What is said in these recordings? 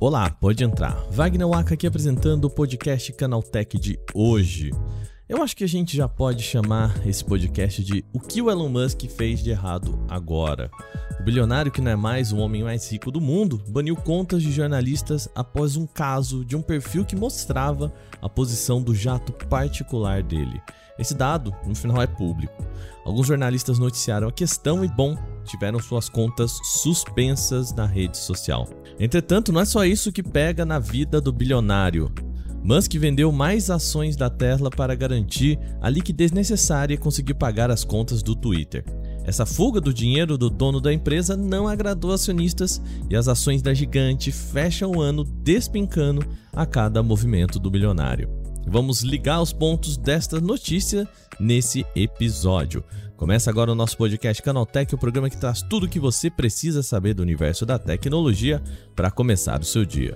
Olá, pode entrar. Wagner Waka aqui apresentando o podcast Canaltech de hoje. Eu acho que a gente já pode chamar esse podcast de O que o Elon Musk fez de errado agora. O bilionário, que não é mais o homem mais rico do mundo, baniu contas de jornalistas após um caso de um perfil que mostrava a posição do jato particular dele. Esse dado, no final, é público. Alguns jornalistas noticiaram a questão e, bom, tiveram suas contas suspensas na rede social. Entretanto, não é só isso que pega na vida do bilionário. Musk vendeu mais ações da Tesla para garantir a liquidez necessária e conseguir pagar as contas do Twitter. Essa fuga do dinheiro do dono da empresa não agradou acionistas e as ações da gigante fecham o ano despencando a cada movimento do bilionário. Vamos ligar os pontos desta notícia nesse episódio. Começa agora o nosso podcast Canaltech, o programa que traz tudo o que você precisa saber do universo da tecnologia para começar o seu dia.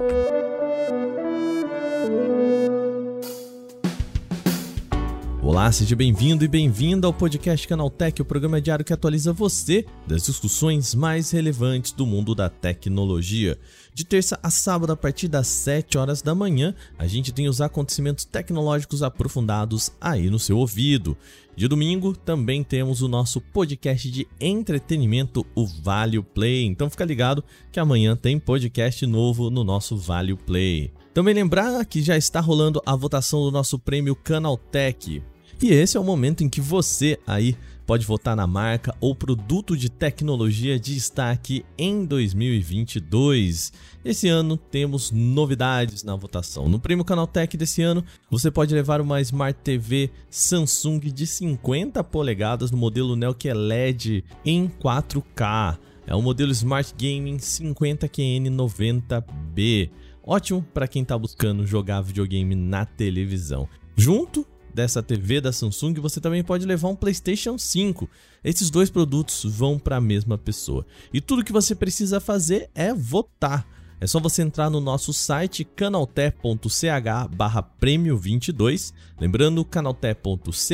Olá, seja bem-vindo e bem-vinda ao podcast Canaltech, o programa diário que atualiza você das discussões mais relevantes do mundo da tecnologia. De terça a sábado, a partir das 7 horas da manhã, a gente tem os acontecimentos tecnológicos aprofundados aí no seu ouvido. De domingo, também temos o nosso podcast de entretenimento, o Value Play. Então fica ligado que amanhã tem podcast novo no nosso Value Play. Também lembrar que já está rolando a votação do nosso prêmio Canaltech. E esse é o momento em que você aí pode votar na marca ou produto de tecnologia de destaque em 2022. Esse ano temos novidades na votação. No Prêmio Canaltech desse ano, você pode levar uma Smart TV Samsung de 50 polegadas no modelo Neo que é LED em 4K. É o modelo Smart Gaming 50QN90B. Ótimo para quem está buscando jogar videogame na televisão. Junto dessa TV da Samsung, você também pode levar um PlayStation 5. Esses dois produtos vão para a mesma pessoa. E tudo que você precisa fazer é votar. É só você entrar no nosso site canalté.ch barra prêmio 22. Lembrando, canalté.ch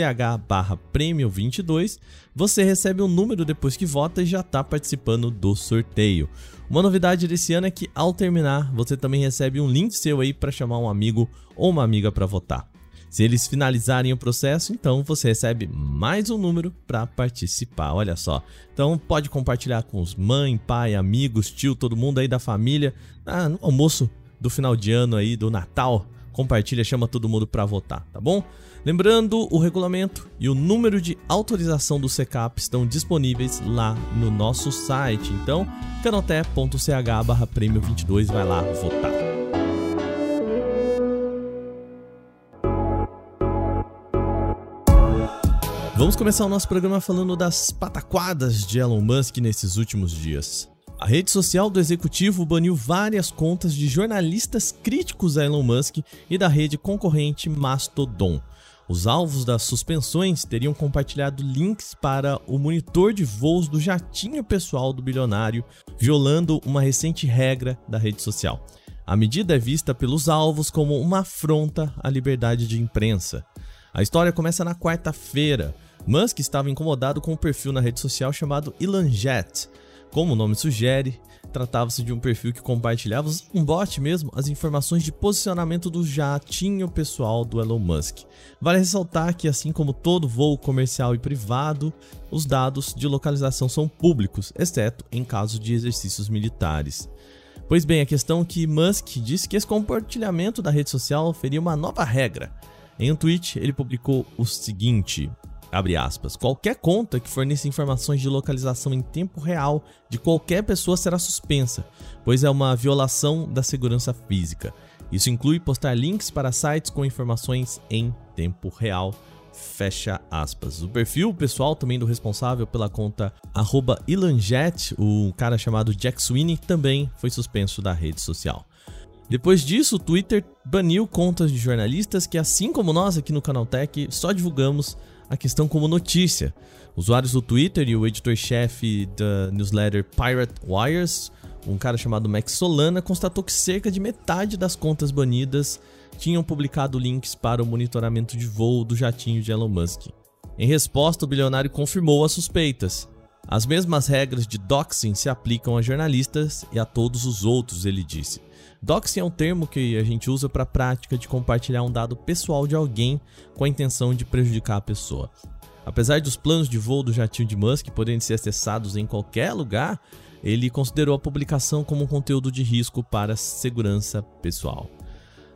barra prêmio 22. Você recebe um número depois que vota e já está participando do sorteio. Uma novidade desse ano é que ao terminar, você também recebe um link seu aí para chamar um amigo ou uma amiga para votar. Se eles finalizarem o processo, então você recebe mais um número para participar. Olha só. Então pode compartilhar com os mãe, pai, amigos, tio, todo mundo aí da família, ah, no almoço do final de ano aí do Natal. Compartilha, chama todo mundo para votar, tá bom? Lembrando, o regulamento e o número de autorização do CECAP estão disponíveis lá no nosso site. Então, canoté.ch/prêmio22 vai lá votar. Vamos começar o nosso programa falando das pataquadas de Elon Musk nesses últimos dias. A rede social do executivo baniu várias contas de jornalistas críticos a Elon Musk e da rede concorrente Mastodon. Os alvos das suspensões teriam compartilhado links para o monitor de voos do jatinho pessoal do bilionário, violando uma recente regra da rede social. A medida é vista pelos alvos como uma afronta à liberdade de imprensa. A história começa na quarta-feira, Musk estava incomodado com um perfil na rede social chamado ElanJet. Como o nome sugere, tratava-se de um perfil que compartilhava, um bot mesmo, as informações de posicionamento do jatinho pessoal do Elon Musk. Vale ressaltar que, assim como todo voo comercial e privado, os dados de localização são públicos, exceto em caso de exercícios militares. Pois bem, a questão é que Musk disse que esse compartilhamento da rede social feria uma nova regra. Em um tweet, ele publicou o seguinte: Abre aspas. Qualquer conta que forneça informações de localização em tempo real de qualquer pessoa será suspensa, pois é uma violação da segurança física. Isso inclui postar links para sites com informações em tempo real. Fecha aspas. O perfil pessoal também do responsável pela conta @ilanjet, o cara chamado Jack Sweeney, também foi suspenso da rede social. Depois disso, o Twitter baniu contas de jornalistas que, assim como nós aqui no Canaltech, só divulgamos a questão como notícia. Usuários do Twitter e o editor-chefe da newsletter Pirate Wires, um cara chamado Max Solana, constatou que cerca de metade das contas banidas tinham publicado links para o monitoramento de voo do jatinho de Elon Musk. Em resposta, o bilionário confirmou as suspeitas. As mesmas regras de doxing se aplicam a jornalistas e a todos os outros, ele disse. Doxing é um termo que a gente usa para a prática de compartilhar um dado pessoal de alguém com a intenção de prejudicar a pessoa. Apesar dos planos de voo do jatinho de Musk poderem ser acessados em qualquer lugar, ele considerou a publicação como um conteúdo de risco para segurança pessoal.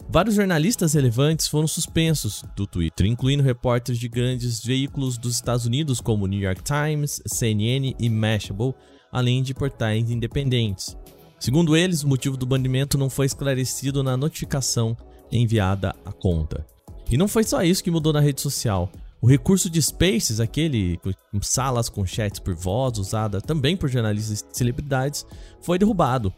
Vários jornalistas relevantes foram suspensos do Twitter, incluindo repórteres de grandes veículos dos Estados Unidos como New York Times, CNN e Mashable, além de portais independentes. Segundo eles, o motivo do banimento não foi esclarecido na notificação enviada à conta. E não foi só isso que mudou na rede social. O recurso de Spaces, aquele com salas com chats por voz usada também por jornalistas e celebridades, foi derrubado.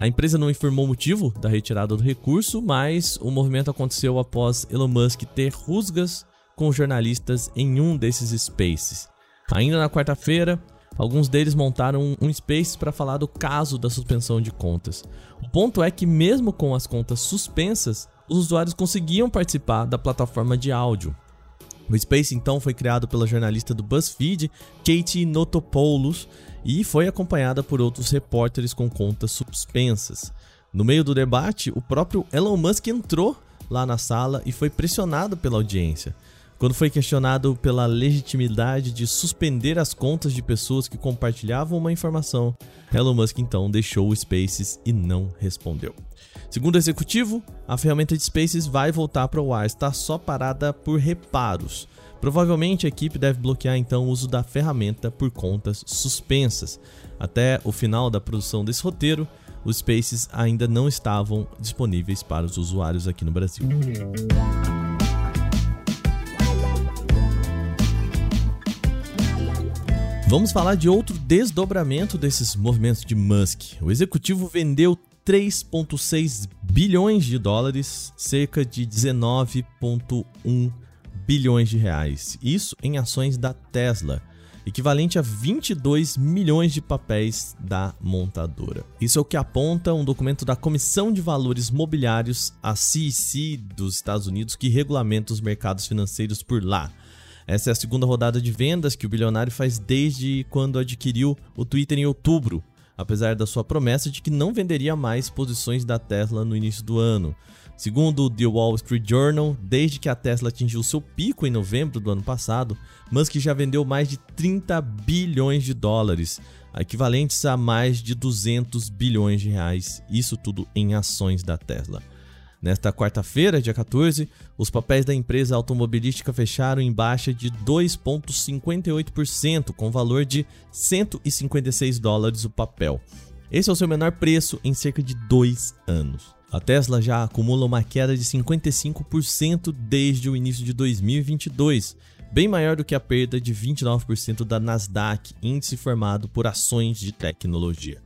A empresa não informou o motivo da retirada do recurso, mas o movimento aconteceu após Elon Musk ter rusgas com jornalistas em um desses spaces. Ainda na quarta-feira, alguns deles montaram um space para falar do caso da suspensão de contas. O ponto é que, mesmo com as contas suspensas, os usuários conseguiam participar da plataforma de áudio. O Space então foi criado pela jornalista do BuzzFeed, Katie Notopoulos, e foi acompanhada por outros repórteres com contas suspensas. No meio do debate, o próprio Elon Musk entrou lá na sala e foi pressionado pela audiência. Quando foi questionado pela legitimidade de suspender as contas de pessoas que compartilhavam uma informação, Elon Musk então deixou o Spaces e não respondeu. Segundo o executivo, a ferramenta de Spaces vai voltar para o ar, está só parada por reparos. Provavelmente a equipe deve bloquear então o uso da ferramenta por contas suspensas. Até o final da produção desse roteiro, os Spaces ainda não estavam disponíveis para os usuários aqui no Brasil. Vamos falar de outro desdobramento desses movimentos de Musk. O executivo vendeu 3,6 bilhões de dólares, cerca de 19,1 bilhões de reais. Isso em ações da Tesla, equivalente a 22 milhões de papéis da montadora. Isso é o que aponta um documento da Comissão de Valores Mobiliários, a CEC dos Estados Unidos, que regulamenta os mercados financeiros por lá. Essa é a segunda rodada de vendas que o bilionário faz desde quando adquiriu o Twitter em outubro apesar da sua promessa de que não venderia mais posições da Tesla no início do ano. Segundo o The Wall Street Journal, desde que a Tesla atingiu seu pico em novembro do ano passado, Musk já vendeu mais de 30 bilhões de dólares, equivalentes a mais de 200 bilhões de reais, isso tudo em ações da Tesla. Nesta quarta-feira, dia 14, os papéis da empresa automobilística fecharam em baixa de 2,58%, com valor de 156 dólares o papel. Esse é o seu menor preço em cerca de dois anos. A Tesla já acumula uma queda de 55% desde o início de 2022, bem maior do que a perda de 29% da Nasdaq, índice formado por ações de tecnologia.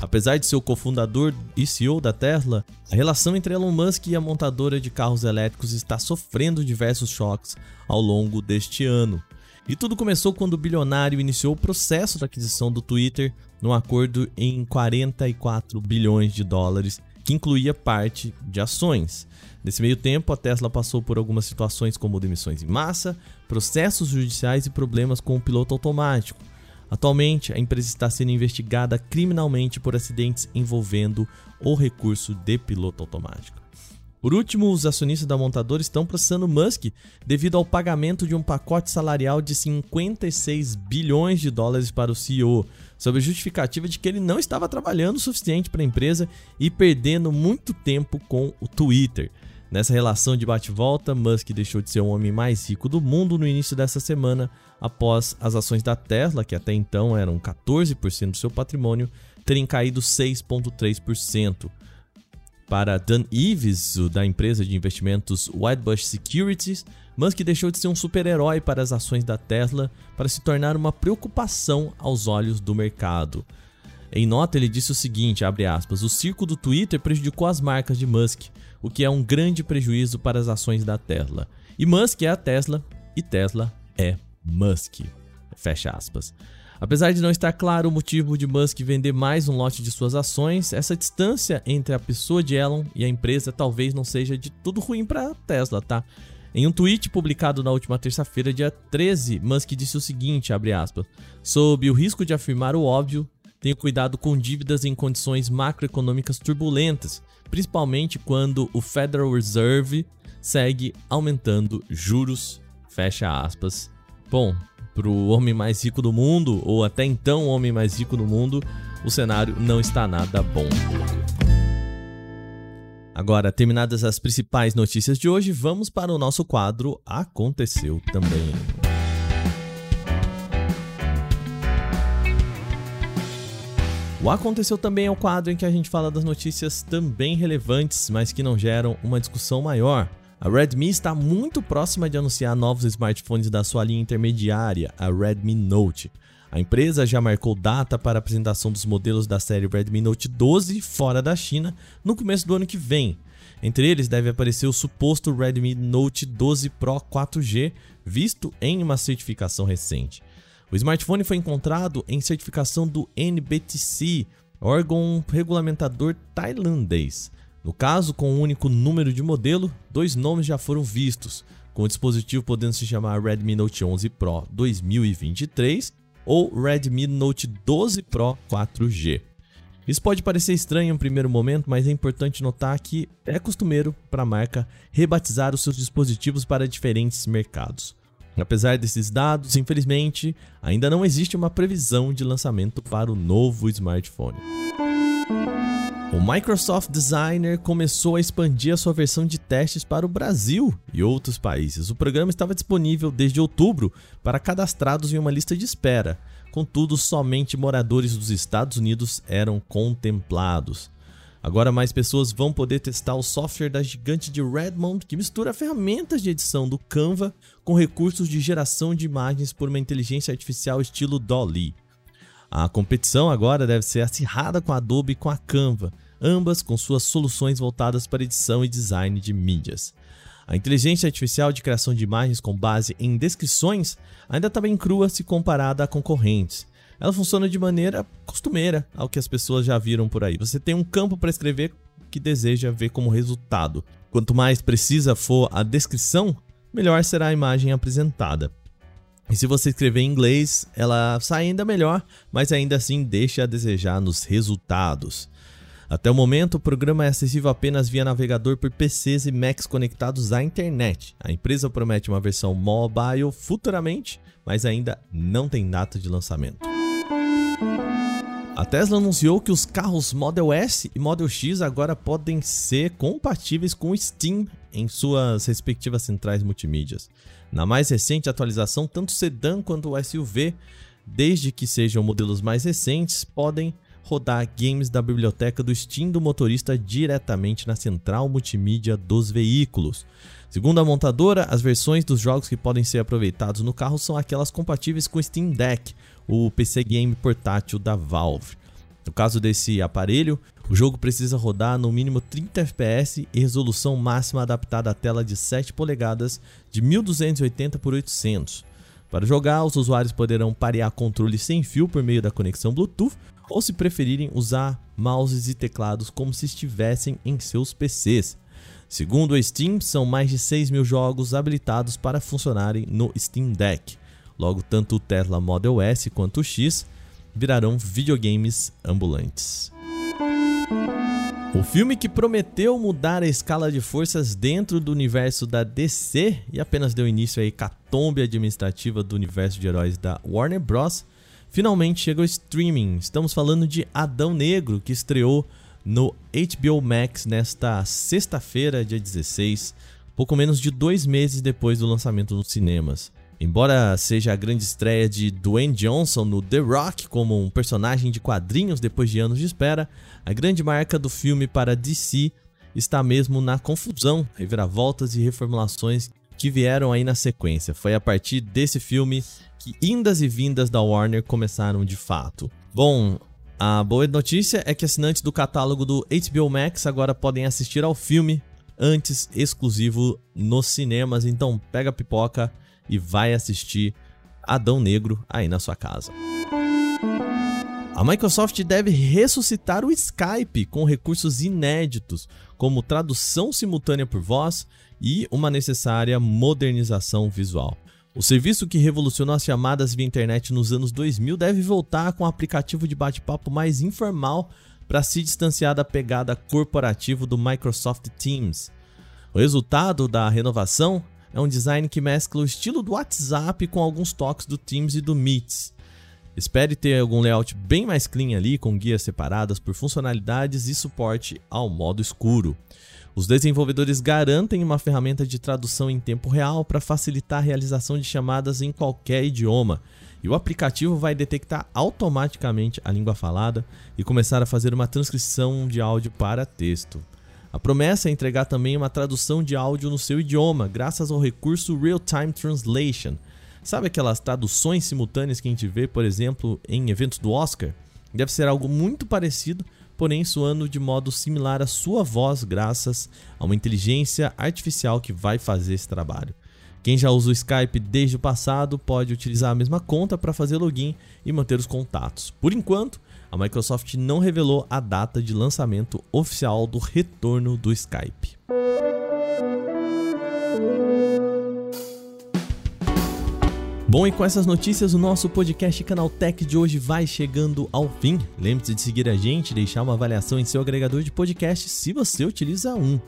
Apesar de ser o cofundador e CEO da Tesla, a relação entre Elon Musk e a montadora de carros elétricos está sofrendo diversos choques ao longo deste ano. E tudo começou quando o bilionário iniciou o processo da aquisição do Twitter num acordo em 44 bilhões de dólares, que incluía parte de ações. Nesse meio tempo, a Tesla passou por algumas situações como demissões em massa, processos judiciais e problemas com o piloto automático. Atualmente, a empresa está sendo investigada criminalmente por acidentes envolvendo o recurso de piloto automático. Por último, os acionistas da montadora estão processando Musk devido ao pagamento de um pacote salarial de 56 bilhões de dólares para o CEO, sob a justificativa de que ele não estava trabalhando o suficiente para a empresa e perdendo muito tempo com o Twitter. Nessa relação de bate-volta, Musk deixou de ser o homem mais rico do mundo no início dessa semana, após as ações da Tesla, que até então eram 14% do seu patrimônio, terem caído 6,3%. Para Dan Ives, da empresa de investimentos Whitebush Securities, Musk deixou de ser um super-herói para as ações da Tesla para se tornar uma preocupação aos olhos do mercado. Em nota, ele disse o seguinte, aspas, o circo do Twitter prejudicou as marcas de Musk, o que é um grande prejuízo para as ações da Tesla. E Musk é a Tesla, e Tesla é Musk. Fecha aspas. Apesar de não estar claro o motivo de Musk vender mais um lote de suas ações, essa distância entre a pessoa de Elon e a empresa talvez não seja de tudo ruim para a Tesla, tá? Em um tweet publicado na última terça-feira, dia 13, Musk disse o seguinte, aspas, Sob o risco de afirmar o óbvio, tenho cuidado com dívidas em condições macroeconômicas turbulentas, principalmente quando o Federal Reserve segue aumentando juros, fecha aspas. Bom, para o homem mais rico do mundo, ou até então o homem mais rico do mundo, o cenário não está nada bom. Agora, terminadas as principais notícias de hoje, vamos para o nosso quadro Aconteceu Também. O Aconteceu Também é o quadro em que a gente fala das notícias também relevantes, mas que não geram uma discussão maior. A Redmi está muito próxima de anunciar novos smartphones da sua linha intermediária, a Redmi Note. A empresa já marcou data para a apresentação dos modelos da série Redmi Note 12 fora da China no começo do ano que vem. Entre eles deve aparecer o suposto Redmi Note 12 Pro 4G, visto em uma certificação recente. O smartphone foi encontrado em certificação do NBTC, órgão regulamentador tailandês. No caso, com um único número de modelo, dois nomes já foram vistos, com o dispositivo podendo se chamar Redmi Note 11 Pro 2023 ou Redmi Note 12 Pro 4G. Isso pode parecer estranho em um primeiro momento, mas é importante notar que é costumeiro para a marca rebatizar os seus dispositivos para diferentes mercados. Apesar desses dados, infelizmente, ainda não existe uma previsão de lançamento para o novo smartphone. O Microsoft Designer começou a expandir a sua versão de testes para o Brasil e outros países. O programa estava disponível desde outubro para cadastrados em uma lista de espera. Contudo, somente moradores dos Estados Unidos eram contemplados. Agora mais pessoas vão poder testar o software da gigante de Redmond, que mistura ferramentas de edição do Canva com recursos de geração de imagens por uma inteligência artificial estilo DALL-E. A competição agora deve ser acirrada com a Adobe e com a Canva, ambas com suas soluções voltadas para edição e design de mídias. A inteligência artificial de criação de imagens com base em descrições ainda está bem crua se comparada a concorrentes. Ela funciona de maneira costumeira ao que as pessoas já viram por aí. Você tem um campo para escrever que deseja ver como resultado. Quanto mais precisa for a descrição, melhor será a imagem apresentada. E se você escrever em inglês, ela sai ainda melhor, mas ainda assim deixa a desejar nos resultados. Até o momento, o programa é acessível apenas via navegador por PCs e Macs conectados à internet. A empresa promete uma versão mobile futuramente, mas ainda não tem data de lançamento. A Tesla anunciou que os carros Model S e Model X agora podem ser compatíveis com o Steam em suas respectivas centrais multimídias. Na mais recente atualização, tanto o sedã quanto o SUV, desde que sejam modelos mais recentes, podem rodar games da biblioteca do Steam do motorista diretamente na central multimídia dos veículos. Segundo a montadora, as versões dos jogos que podem ser aproveitados no carro são aquelas compatíveis com o Steam Deck, o PC game portátil da Valve. No caso desse aparelho, o jogo precisa rodar no mínimo 30 FPS e resolução máxima adaptada à tela de 7 polegadas de 1280 por 800. Para jogar, os usuários poderão parear controle sem fio por meio da conexão Bluetooth ou, se preferirem, usar mouses e teclados como se estivessem em seus PCs. Segundo a Steam, são mais de 6 mil jogos habilitados para funcionarem no Steam Deck. Logo, tanto o Tesla Model S quanto o X virarão videogames ambulantes. O filme que prometeu mudar a escala de forças dentro do universo da DC e apenas deu início à hecatombe administrativa do universo de heróis da Warner Bros. finalmente chega ao streaming. Estamos falando de Adão Negro, que estreou no HBO Max nesta sexta-feira, dia 16, pouco menos de dois meses depois do lançamento nos cinemas. Embora seja a grande estreia de Dwayne Johnson no The Rock como um personagem de quadrinhos depois de anos de espera, a grande marca do filme para DC está mesmo na confusão, reviravoltas e reformulações que vieram aí na sequência. Foi a partir desse filme que indas e vindas da Warner começaram de fato. Bom, a boa notícia é que assinantes do catálogo do HBO Max agora podem assistir ao filme antes exclusivo nos cinemas, então pega a pipoca e vai assistir Adão Negro aí na sua casa. A Microsoft deve ressuscitar o Skype com recursos inéditos, como tradução simultânea por voz e uma necessária modernização visual. O serviço que revolucionou as chamadas via internet nos anos 2000 deve voltar com um aplicativo de bate-papo mais informal para se distanciar da pegada corporativa do Microsoft Teams. O resultado da renovação é um design que mescla o estilo do WhatsApp com alguns toques do Teams e do Meets. Espere ter algum layout bem mais clean ali, com guias separadas por funcionalidades e suporte ao modo escuro. Os desenvolvedores garantem uma ferramenta de tradução em tempo real para facilitar a realização de chamadas em qualquer idioma, e o aplicativo vai detectar automaticamente a língua falada e começar a fazer uma transcrição de áudio para texto. A promessa é entregar também uma tradução de áudio no seu idioma, graças ao recurso Real Time Translation Sabe aquelas traduções simultâneas que a gente vê, por exemplo, em eventos do Oscar? Deve ser algo muito parecido, porém soando de modo similar à sua voz, graças a uma inteligência artificial que vai fazer esse trabalho. Quem já usa o Skype desde o passado pode utilizar a mesma conta para fazer login e manter os contatos. Por enquanto, a Microsoft não revelou a data de lançamento oficial do retorno do Skype. Bom, e com essas notícias, o nosso podcast Canaltech de hoje vai chegando ao fim. Lembre-se de seguir a gente deixar uma avaliação em seu agregador de podcast se você utiliza um.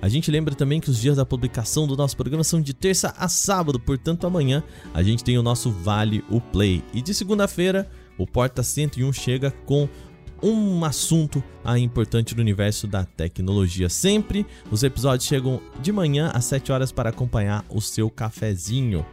A gente lembra também que os dias da publicação do nosso programa são de terça a sábado, portanto amanhã a gente tem o nosso Vale o Play. E de segunda-feira, o Porta 101 chega com um assunto importante do universo da tecnologia. Sempre os episódios chegam de manhã às 7 horas para acompanhar o seu cafezinho.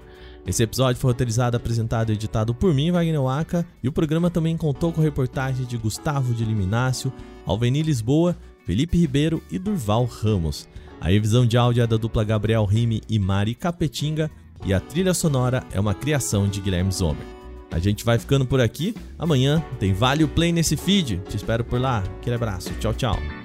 Esse episódio foi roteirizado, apresentado e editado por mim, Wagner Waka, e o programa também contou com reportagem de Gustavo de Liminácio, Alveni Lisboa, Felipe Ribeiro e Durval Ramos. A revisão de áudio é da dupla Gabriel Rime e Mari Capetinga, e a trilha sonora é uma criação de Guilherme Zomer. A gente vai ficando por aqui. Amanhã tem Vale o Play nesse feed. Te espero por lá. Aquele abraço. Tchau, tchau.